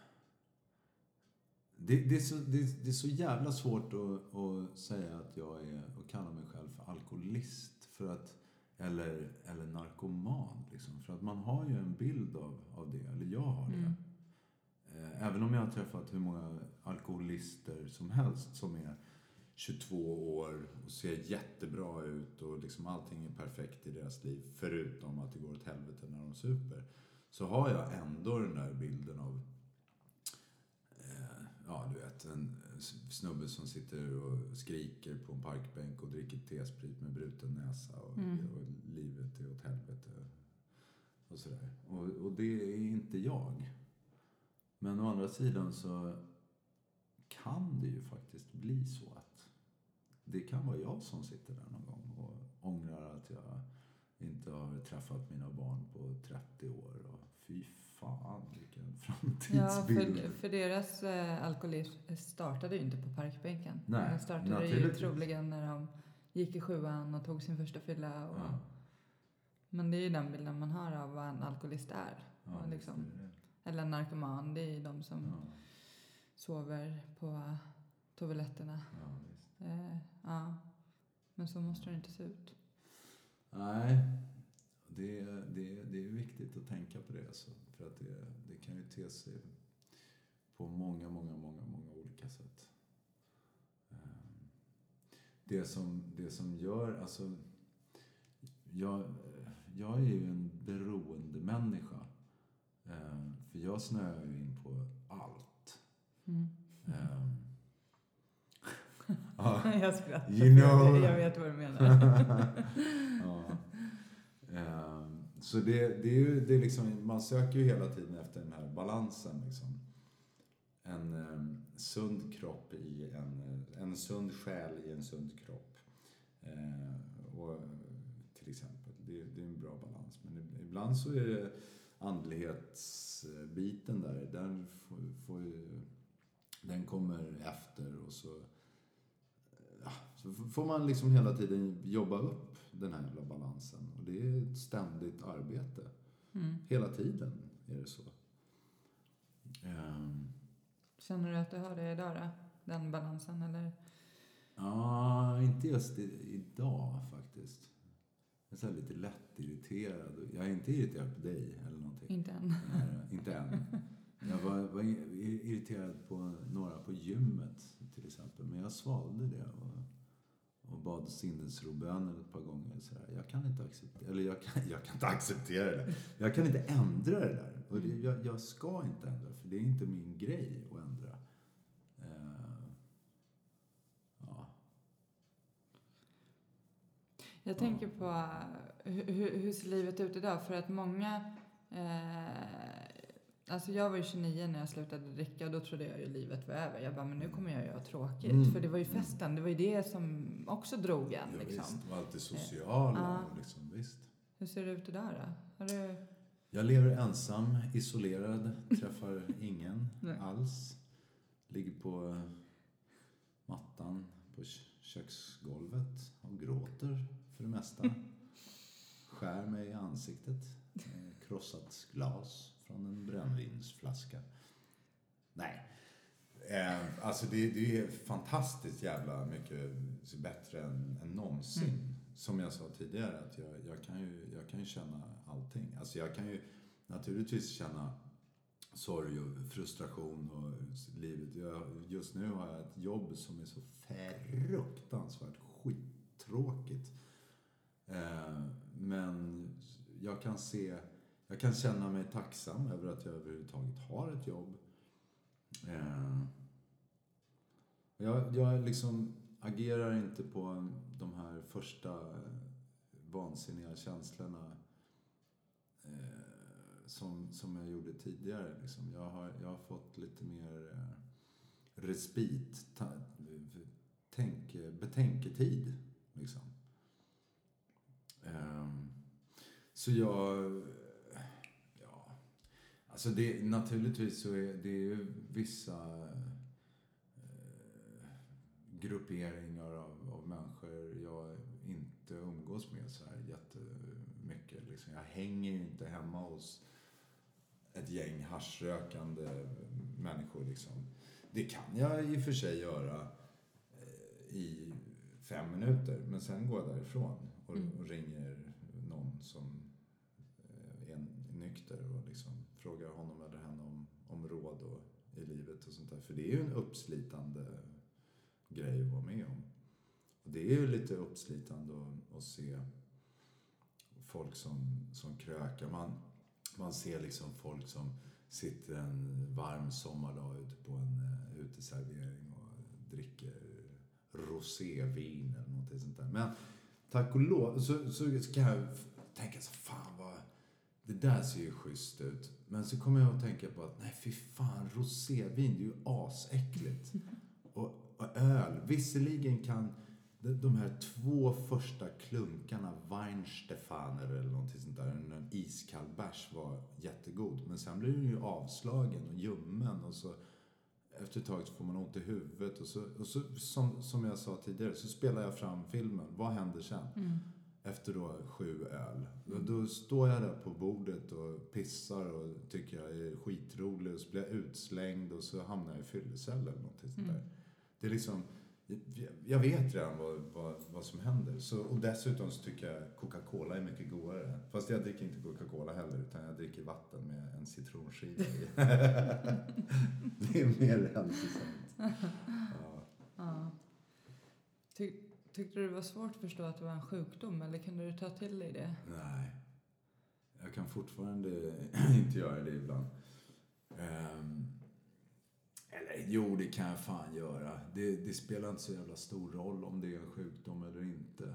Det, det, är så, det, det är så jävla svårt att, att säga att jag är, och kalla mig själv för alkoholist. För att, eller, eller narkoman. Liksom. För att man har ju en bild av, av det, eller jag har det. Mm. Eh, Även om jag har träffat hur många alkoholister som helst som är 22 år och ser jättebra ut och liksom allting är perfekt i deras liv förutom att det går åt helvete när de super. Så har jag ändå den där bilden av eh, Ja, du vet, en snubbe som sitter och skriker på en parkbänk och dricker T-sprit med bruten näsa och, Mm. och livet är åt helvete. Och sådär. Och, och det är inte jag. Men å andra sidan så kan det ju faktiskt bli så att det kan vara jag som sitter där någon gång och ångrar att jag inte har träffat mina barn på 30 år. Och fy fan vilken Ja, framtidsbild. för, för deras eh, alkoholism startade ju inte på parkbänken. Nej, Den startade ju troligen när de gick i sjuan och tog sin första fylla. Och, Ja, Men det är ju den bilden man har av vad en alkoholist är. ja, liksom, det det. Eller en narkoman, det är ju de som Ja, sover på toaletterna. ja, visst. Eh, ja. Men så måste det inte se ut. Nej, det, det, det är viktigt att tänka på det. Alltså, för att det, det kan ju te sig på många, många, många, många olika sätt. Ehm, Det som, det som gör, alltså, jag, jag är ju en beroende människa. Ehm, För jag snöar ju in på allt. Mm. Ja. jag skrattar. You know. vet, jag vet vad du menar. ja. Ehm, Så det, det är ju, det är liksom, man söker ju hela tiden efter den här balansen. Liksom. En um, sund kropp i en, en sund själ i en sund kropp. Ehm, och, till exempel, det, det är en bra balans. Men ibland så är det andlighetsbiten där, den, får, får ju, den kommer efter och så så får man liksom hela tiden jobba upp den här jävla balansen. Och det är ett ständigt arbete. Mm. Hela tiden är det så. Ehm, Känner du att du har det idag då? Den balansen eller? Ja, inte just idag faktiskt. Jag är så lite lätt irriterad. Jag är inte irriterad på dig eller någonting. Inte än. Nej, inte än. Jag var, var irriterad på några på gymmet till exempel. Men jag svalde det och, och bad sinnesroböner ett par gånger. Så här, jag kan inte acceptera, eller jag kan, jag kan inte acceptera det. Jag kan inte ändra det där. Och det, jag, jag ska inte ändra för det är inte min grej att ändra. Eh, ja. Jag tänker på eh, hur, hur hur ser livet ut idag? För att många... Eh, alltså jag var ju 29 när jag slutade dricka och då trodde jag ju livet var över. Jag bara, men nu kommer jag ju ha tråkigt. Mm. För det var ju festen, det var ju det som också drog en. Ja, Liksom. visst, var alltid social. Ja. och Liksom, visst. Hur ser det ut idag då? Har du... Jag lever ensam, isolerad, träffar ingen alls. Ligger på eh, mattan på kö- köksgolvet och gråter för det mesta. Skär mig i ansiktet. Krossat glas från en brännvinsflaska. Nej. Eh, alltså det, det är fantastiskt jävla mycket bättre än, än någonsin. Mm. Som jag sa tidigare, att jag, jag, kan ju, jag kan ju känna allting. Alltså jag kan ju naturligtvis känna sorg och frustration och livet. Jag, just nu har jag ett jobb som är så fruktansvärt skittråkigt. Eh, men jag kan se, jag kan känna mig tacksam över att jag överhuvudtaget har ett jobb. Eh, jag, jag liksom agerar inte på de här första vansinniga känslorna eh, som, som jag gjorde tidigare. Liksom. Jag, har, jag har fått lite mer eh, respit, ta, tänk, betänketid. Liksom. Eh, så jag... Alltså det, naturligtvis så är det ju vissa eh, grupperingar av, av människor jag inte umgås med så här jättemycket. Liksom. Jag hänger ju inte hemma hos ett gäng haschrökande människor. Liksom. det kan jag i och för sig göra eh, i fem minuter. Men sen går jag därifrån och, Mm. och ringer någon som eh, är nykter och liksom frågar honom eller henne om, om råd och, i livet och sånt där. För det är ju en uppslitande grej att vara med om. Och det är ju lite uppslitande att, att se folk som, som krökar. Man, man ser liksom folk som sitter en varm sommardag ute på en uh, uteservering och dricker rosévin eller någonting sånt där. Men tack och lov så, så kan jag tänka så fan vad det där ser ju schysst ut. Men så kommer jag att tänka på att nej fy fan, rosévin det är ju asäckligt. Och, och öl, visserligen kan de, här två första klunkarna Weinstefaner eller någonting sånt där, en iskall bärs var jättegod. Men sen blir den ju avslagen och ljummen och så efter ett tag så får man ont i huvudet och så, och så som, som jag sa tidigare så spelar jag fram filmen. Vad händer sen? Mm. Efter då sju öl. Då, då står jag där på bordet och pissar och tycker jag är skitrolig och så blir jag utslängd och så hamnar jag i fyllecell eller någonting sånt där. Mm. Det är liksom, jag- jag vet redan vad, vad, vad som händer. Så, och dessutom så tycker jag Coca-Cola är mycket godare. Fast jag dricker inte Coca-Cola heller utan jag dricker vatten med en citronskiva i. det är mer hälsosamt. Ja. Ja. Tyckte du det var svårt att förstå att det var en sjukdom eller kunde du ta till dig det? Nej. Jag kan fortfarande inte göra det ibland. Um, eller jo, det kan jag fan göra. Det, det spelar inte så jävla stor roll om det är en sjukdom eller inte.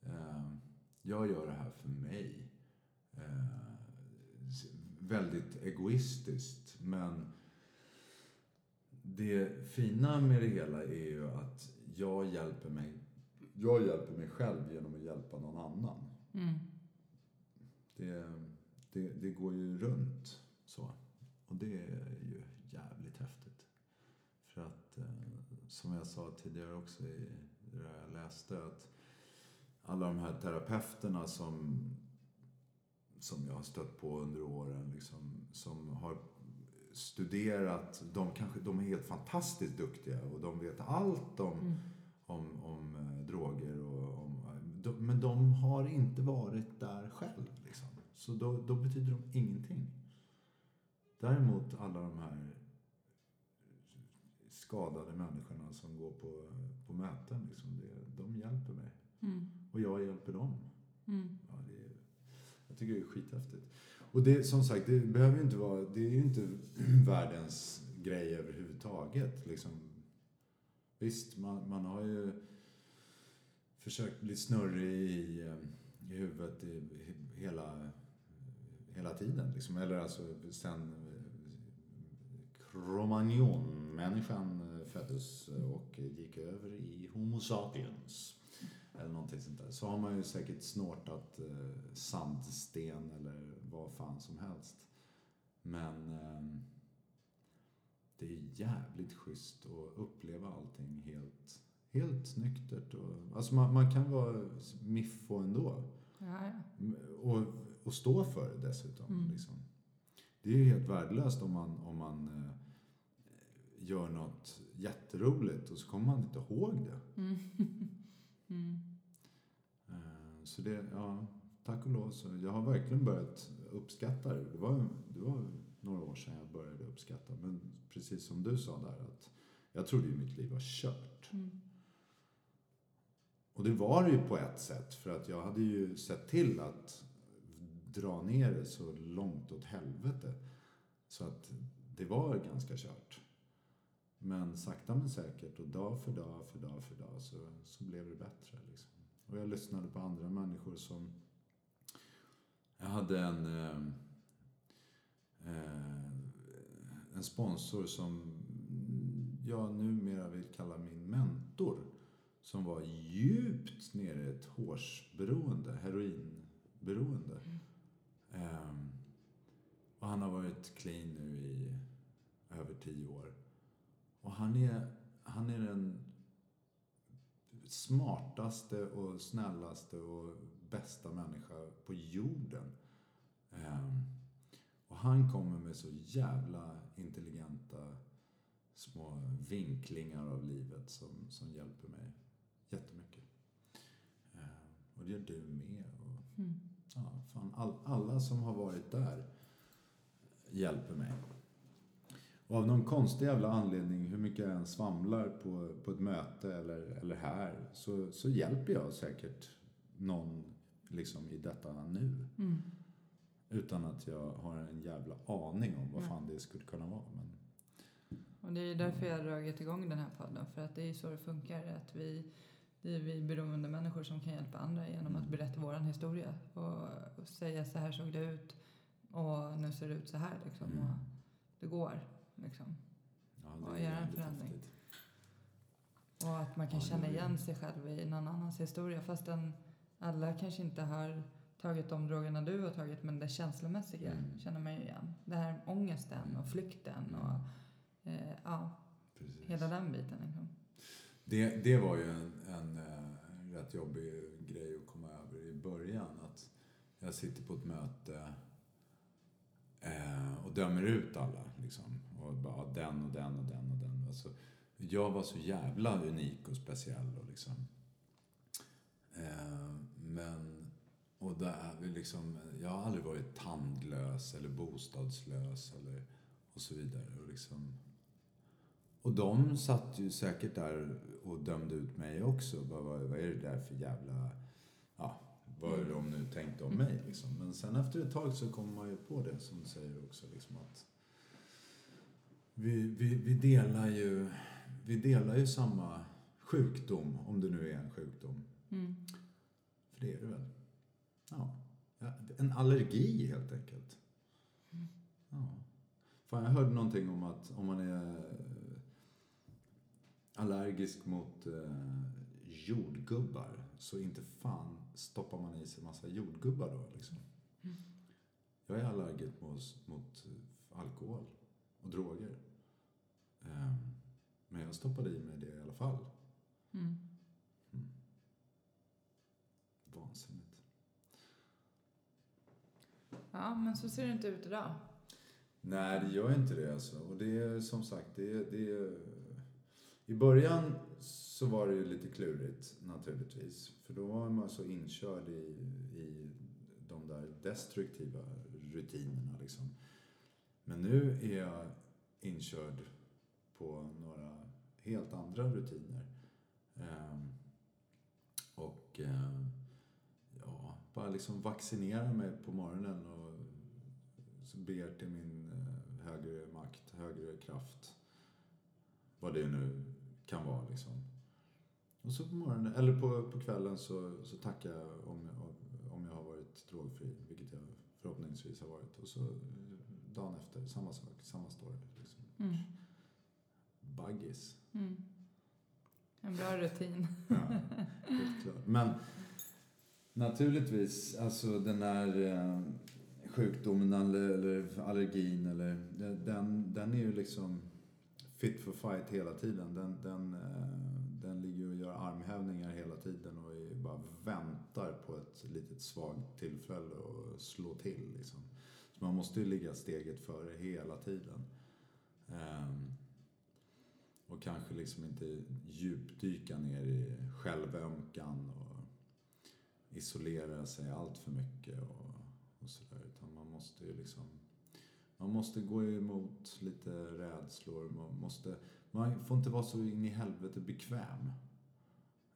Um, jag gör det här för mig. Uh, väldigt egoistiskt. Men det fina med det hela är ju att jag hjälper mig, jag hjälper mig själv genom att hjälpa någon annan. Mm. Det, det, det går ju runt så. Och det är ju jävligt häftigt. För att, eh, som jag sa tidigare också i det jag läste, att alla de här terapeuterna som, som jag har stött på under åren, liksom, som har studerat, de, kanske, de är helt fantastiskt duktiga och de vet allt om Mm. om, om droger och om... De, men de har inte varit där själv. Liksom. Så då, då betyder de ingenting. Däremot alla de här skadade människorna som går på, på möten, liksom, det, de hjälper mig. Mm. Och jag hjälper dem. Mm. Ja, det jag tycker det är skithäftigt. Och det, som sagt, det behöver ju inte vara... Det är ju inte världens grej överhuvudtaget. Liksom. Visst, man, man har ju försökt bli snurrig i, ehm, i huvudet i, hela, hela tiden. Liksom. Eller alltså sen eh, cromagnon-människan eh, föddes och gick över i Homo sapiens. Eller någonting sånt där. Så har man ju säkert snortat eh, sandsten eller vad fan som helst. Men eh, det är jävligt schysst att uppleva allting helt, helt nyktert. Och, alltså man, man kan vara miffo ändå. Ja, ja. Och, och stå för det dessutom. Mm. Liksom. Det är ju helt värdelöst om man, om man eh, gör något jätteroligt och så kommer man inte ihåg det. Mm. Mm. Eh, Så det, ja, tack och lov så jag har verkligen börjat uppskatta det. Det var, det var några år sedan jag började uppskatta. Men precis som du sa där att jag trodde ju mitt liv var kört. Mm. Och det var det ju på ett sätt för att jag hade ju sett till att dra ner det så långt åt helvete. Så att det var ganska kört. Men sakta men säkert och dag för dag för dag för dag så, så blev det bättre. Liksom. Och jag lyssnade på andra människor som... Jag hade en... Eh, eh, en sponsor som jag numera vill kalla min mentor. Som var djupt nere i ett hårsberoende, heroinberoende. Ehm, och han har varit clean nu i över tio år. Och han är, han är den smartaste och snällaste och bästa människa på jorden. Ehm, och han kommer med så jävla intelligenta små vinklingar av livet som, som hjälper mig jättemycket. Eh, och det gör du med. Och, Mm. ja, fan, all, alla som har varit där hjälper mig. Och av någon konstig jävla anledning, hur mycket jag än svamlar på, på ett möte eller, eller här, så, så hjälper jag säkert någon liksom i detta nu. Mm. Utan att jag har en jävla aning om vad fan det skulle kunna vara. Men, Och det är därför jag har dragit igång den här podden. För att det är så det funkar. Att vi, det är vi beroende människor som kan hjälpa andra genom att Mm. berätta vår historia. Och, och säga så här såg det ut. Och nu ser det ut så här liksom. Mm. Och det går liksom. ja, Och är göra en förändring. häftigt. Och att man kan Ja, det känna det. igen sig själv i någon annans historia. Fastän alla kanske inte har tagit de drogerna du har tagit. Men det känslomässiga Mm. känner man ju igen. Det här ångesten och flykten och eh, ja, Precis. hela den biten liksom. Det, det var ju en, en eh, rätt jobbig grej att komma över i början. Att jag sitter på ett möte eh, och dömer ut alla. Liksom. Och bara den och den och den och den. Alltså, jag var så jävla unik och speciell. Och liksom, eh, men, och där, liksom, jag har aldrig varit tandlös eller bostadslös eller, och så vidare. Och liksom, och de satt ju säkert där och dömde ut mig också. Bara, vad, vad är det där för jävla... Ja, vad är de nu tänkte om mig liksom. Men sen efter ett tag så kommer man ju på det som du säger också. Liksom att vi, vi, vi, delar ju, vi delar ju samma sjukdom, om det nu är en sjukdom. Mm. För det är det väl? Ja. En allergi helt enkelt. Ja. Fan, jag hörde någonting om att om man är allergisk mot eh, jordgubbar så inte fan stoppar man i sig massa jordgubbar då liksom. Jag är allergisk mot, mot eh, alkohol och droger. Ehm, men jag stoppade i mig det i alla fall. Mm. Vansinnigt. Ja, men så ser det inte ut idag. Nej, det gör inte det alltså. Och det är som sagt, det är, det är... I början så var det ju lite klurigt naturligtvis. För då var man så inkörd i, i de där destruktiva rutinerna liksom. Men nu är jag inkörd på några helt andra rutiner. Ehm, och eh, ja, bara liksom vaccinera mig på morgonen och ber till min eh, högre makt, högre kraft. Vad det nu kan vara liksom. Och så på morgonen, eller på, på kvällen så, så tackar jag om, om jag har varit drogfri, vilket jag förhoppningsvis har varit. Och så eh, dagen efter, samma sak, samma story. Liksom. Mm. Baggis. Mm. En bra rutin. Ja, helt klart. Men naturligtvis, alltså den här eh, sjukdomen eller, eller allergin, eller, den, den är ju liksom fit for fight hela tiden. Den, den, eh, den ligger och gör armhävningar hela tiden och bara väntar på ett litet svagt tillfälle att slå till. Liksom. Så man måste ju ligga steget före hela tiden. Ehm, och kanske liksom inte djupdyka ner i självömkan och isolera sig allt för mycket och, och sådär. Utan man måste ju liksom man måste gå emot lite rädslor. Man, måste, man får inte vara så in i helvete bekväm.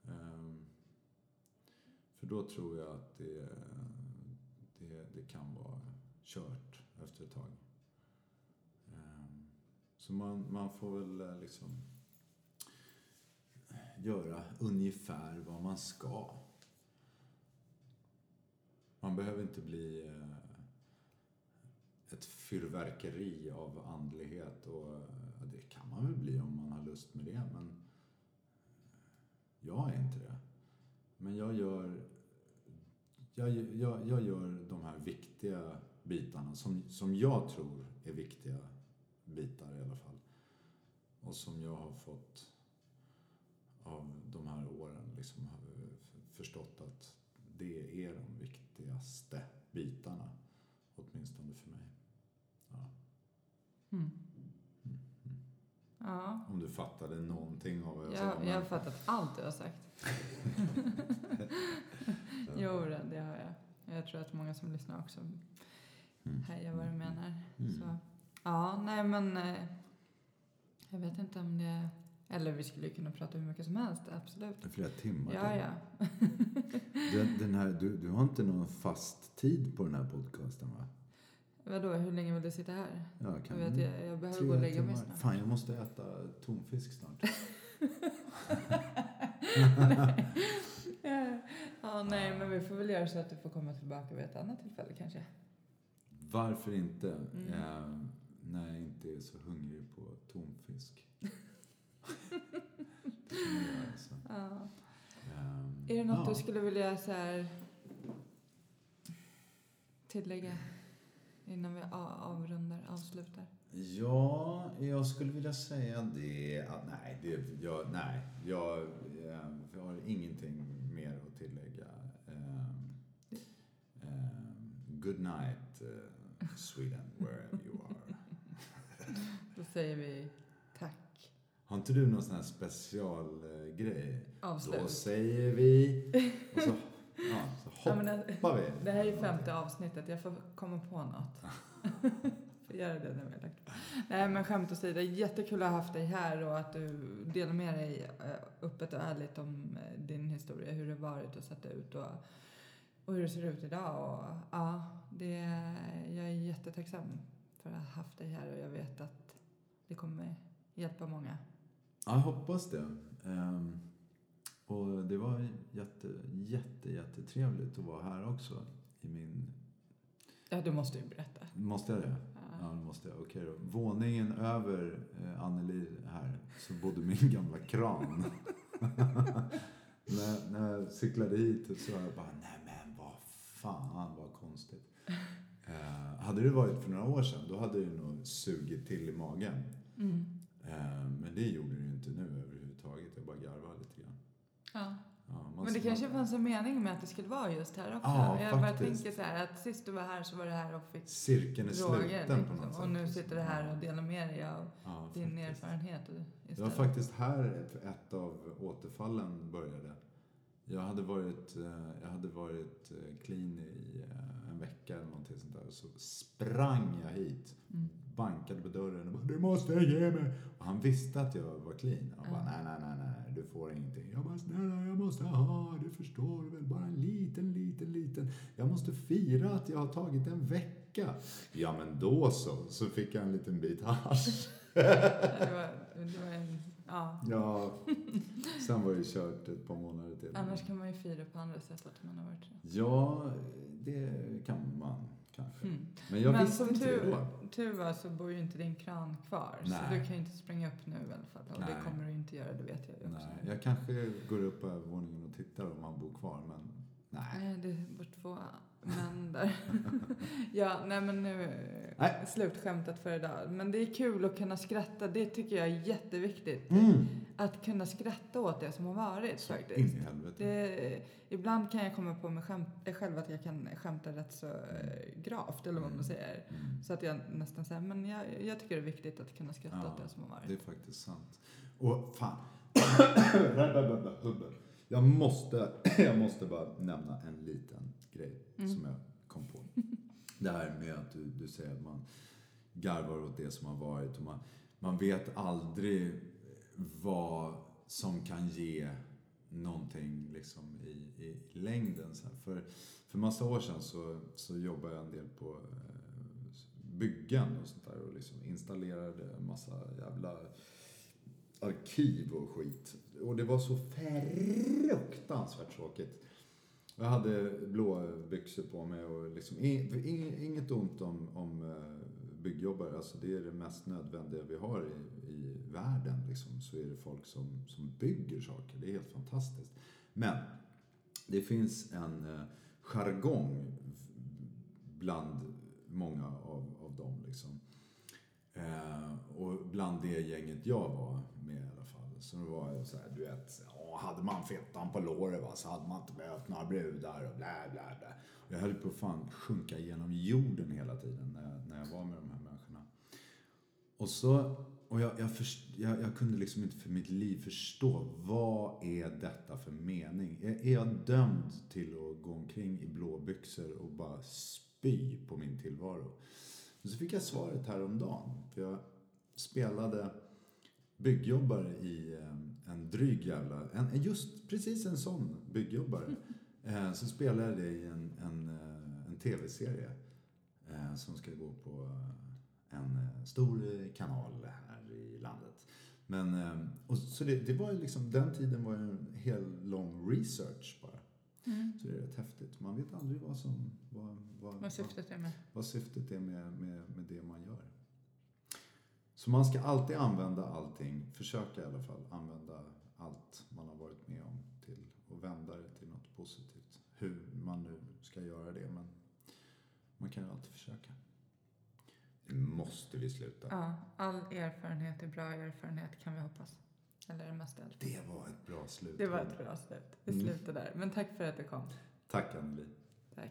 Ehm, för då tror jag att det, det, det kan vara kört efter ett tag. Ehm, så man, man får väl eh, liksom göra ungefär vad man ska. Man behöver inte bli eh, ett fyrverkeri av andlighet. Och, ja, det kan man väl bli om man har lust med det, men jag är inte det. Men jag gör, jag, jag, jag gör de här viktiga bitarna som, som jag tror är viktiga bitar i alla fall. Och som jag har fått av de här åren liksom har förstått att det är de viktigaste bitarna. Åtminstone för mig. Ja. Mm. Ja, fattade någonting av vad jag, sa. Jag, men- jag har fattat allt du har sagt. Jo, det har jag. Jag tror att många som lyssnar också Mm. hejar vad du menar. Mm. Så, ja, nej men eh, jag vet inte om det... Eller vi skulle kunna prata hur mycket som helst, absolut. Flera timmar. Ja, ja. Den, den här, du, du har inte någon fast tid på den här podcasten va? Vadå, hur länge vill du sitta här? Ja, Jag, kan vet, jag, jag behöver gå och lägga mig snart. Fan, jag måste äta tonfisk snart. ja, nej, men vi får väl göra så att du får komma tillbaka vid ett annat tillfälle kanske. Varför inte? Mm. Eh, när jag inte är så hungrig på tonfisk. Det kan jag göra, alltså. Ja. Ehm, Är det något ja. du skulle vilja så här, tillägga innan vi avrundar, avslutar? Ja, jag skulle vilja säga det att nej, det, jag, nej jag, eh, jag har ingenting mer att tillägga. Um, good night, eh, Sweden, wherever you are. Då säger vi tack. Har inte du någon sån här specialgrej? Då Avslut. säger vi och så, ja, så Ja, men det, hoppar vi. det här är femte avsnittet, jag får komma på något. får göra det när vi har lagt. Nej men skämt åsido, jättekul att ha haft dig här och att du delar med dig eh, öppet och ärligt om eh, din historia, hur det varit och sett ut och, och hur det ser ut idag. Och, ja, det, jag är jättetacksam för att ha haft dig här och jag vet att det kommer hjälpa många. Ja, jag hoppas det. Ehm, och det var jätte, jätte, jättetrevligt att vara här också. I min... Ja, du måste ju berätta. Måste jag det? Ja, det måste jag. Okej då. Våningen över eh, Anneli här så bodde min gamla kran. när, när jag cyklade hit så var jag bara, nej men vad fan vad konstigt. Eh, hade det varit för några år sedan då hade det nog sugit till i magen. Mm. Eh, men det gjorde det ju inte nu överhuvudtaget. Jag bara garvade lite. Ja. Ja, Men det kanske fanns en mening med att det skulle vara just här också. Ja, jag bara tänker så här att sist du var här så var det här och fick Cirkeln är sluten på Liksom. något sätt. Och nu sitter du här och delar med dig av Ja, din faktiskt. erfarenhet. och- Det var istället. faktiskt här ett, av återfallen började. Jag hade varit, eh, jag hade varit eh, clean i eh, en vecka eller någonting sånt där. Så sprang jag hit. Bankade på dörren och bara Du måste ge mig! Och han visste att jag var clean. Han bara Ja. nej, nej, nej, nej, du får ingenting. Jag bara snälla, jag måste ha, du förstår väl, bara en liten, liten, liten. Jag måste fira att jag har tagit en vecka. Ja, men då så. Så fick jag en liten bit hasch. Ja, det var, det var en, ja. Ja, sen var det kört ett par månader till. Annars kan man ju fira på andra sätt att man har varit. Ja, det kan man kanske. Mm. Men jag Men visste som inte det tur, då. tur var så bor ju inte din kran kvar. Så Nej. du kan ju inte springa upp nu i alla fall. Och Nej. det kommer du inte göra, det vet jag ju också. Nej, jag kanske går upp på övervåningen och tittar om han bor kvar, men nej. Det bor två män där. ja, nej men nu Nej. slutskämtet för idag. Men det är kul att kunna skratta. Det tycker jag är jätteviktigt. Mm. Att kunna skratta åt det som har varit In faktiskt. i helvete. Det, ibland kan jag komma på mig skämt, eh, själv att jag kan skämta rätt så eh, gravt, eller vad man säger. Mm. Så att jag nästan säger, men jag, jag tycker det är viktigt att kunna skratta Ja, åt det som har varit. Det är faktiskt sant. Och fan. jag, måste, jag måste bara nämna en liten grej Mm. som jag kom på. Det här med att du, du säger att man garvar åt det som har varit. Och man, man vet aldrig vad som kan ge någonting liksom i, i längden. Så här. För, för massa år sedan så, så jobbade jag en del på eh, byggen och sånt där och liksom installerade en massa jävla arkiv och skit. Och det var så fruktansvärt tråkigt. Jag hade blå byxor på mig och liksom inget ont om, om eh, byggjobbare. Alltså det är det mest nödvändiga vi har i, i världen. Liksom. Så är det folk som, som bygger saker. Det är helt fantastiskt. Men det finns en eh, jargong bland många av, av dem. Liksom. Eh, och bland det gänget jag var med i alla fall. Så det var så här, du vet, åh, hade man fettan på låret va, så hade man inte behövt några brudar och bla bla bla. Och jag höll på att fan sjunka genom jorden hela tiden när jag, när jag var med de här människorna. Och så, Och jag, jag, först, jag, jag kunde liksom inte för mitt liv förstå vad är detta för mening? Är, är jag dömd till att gå omkring i blå byxor och bara spy på min tillvaro? Men så fick jag svaret häromdagen. För jag spelade byggjobbare i eh, en dryg jävla, en, just precis en sån byggjobbare. Eh, så spelade jag det i en, en, eh, en tv-serie som ska gå på en stor kanal här i landet. Men, och så det, det var liksom, den tiden var en hel lång research bara. Mm. Så det är rätt häftigt. Man vet aldrig vad som... Vad, vad, vad syftet är med. Vad syftet är med, med, med det man gör. Så man ska alltid använda allting, försöka i alla fall använda allt man har varit med om till och vända det till något positivt. Hur man nu ska göra det, men man kan ju alltid försöka. Nu måste vi sluta. Ja, all erfarenhet är bra erfarenhet kan vi hoppas. Eller är mest allt. Det var ett bra slut. Det var ett bra slut. Vi mm. slutar mm. där. Men tack för att du kom. Tack, Anneli. Tack.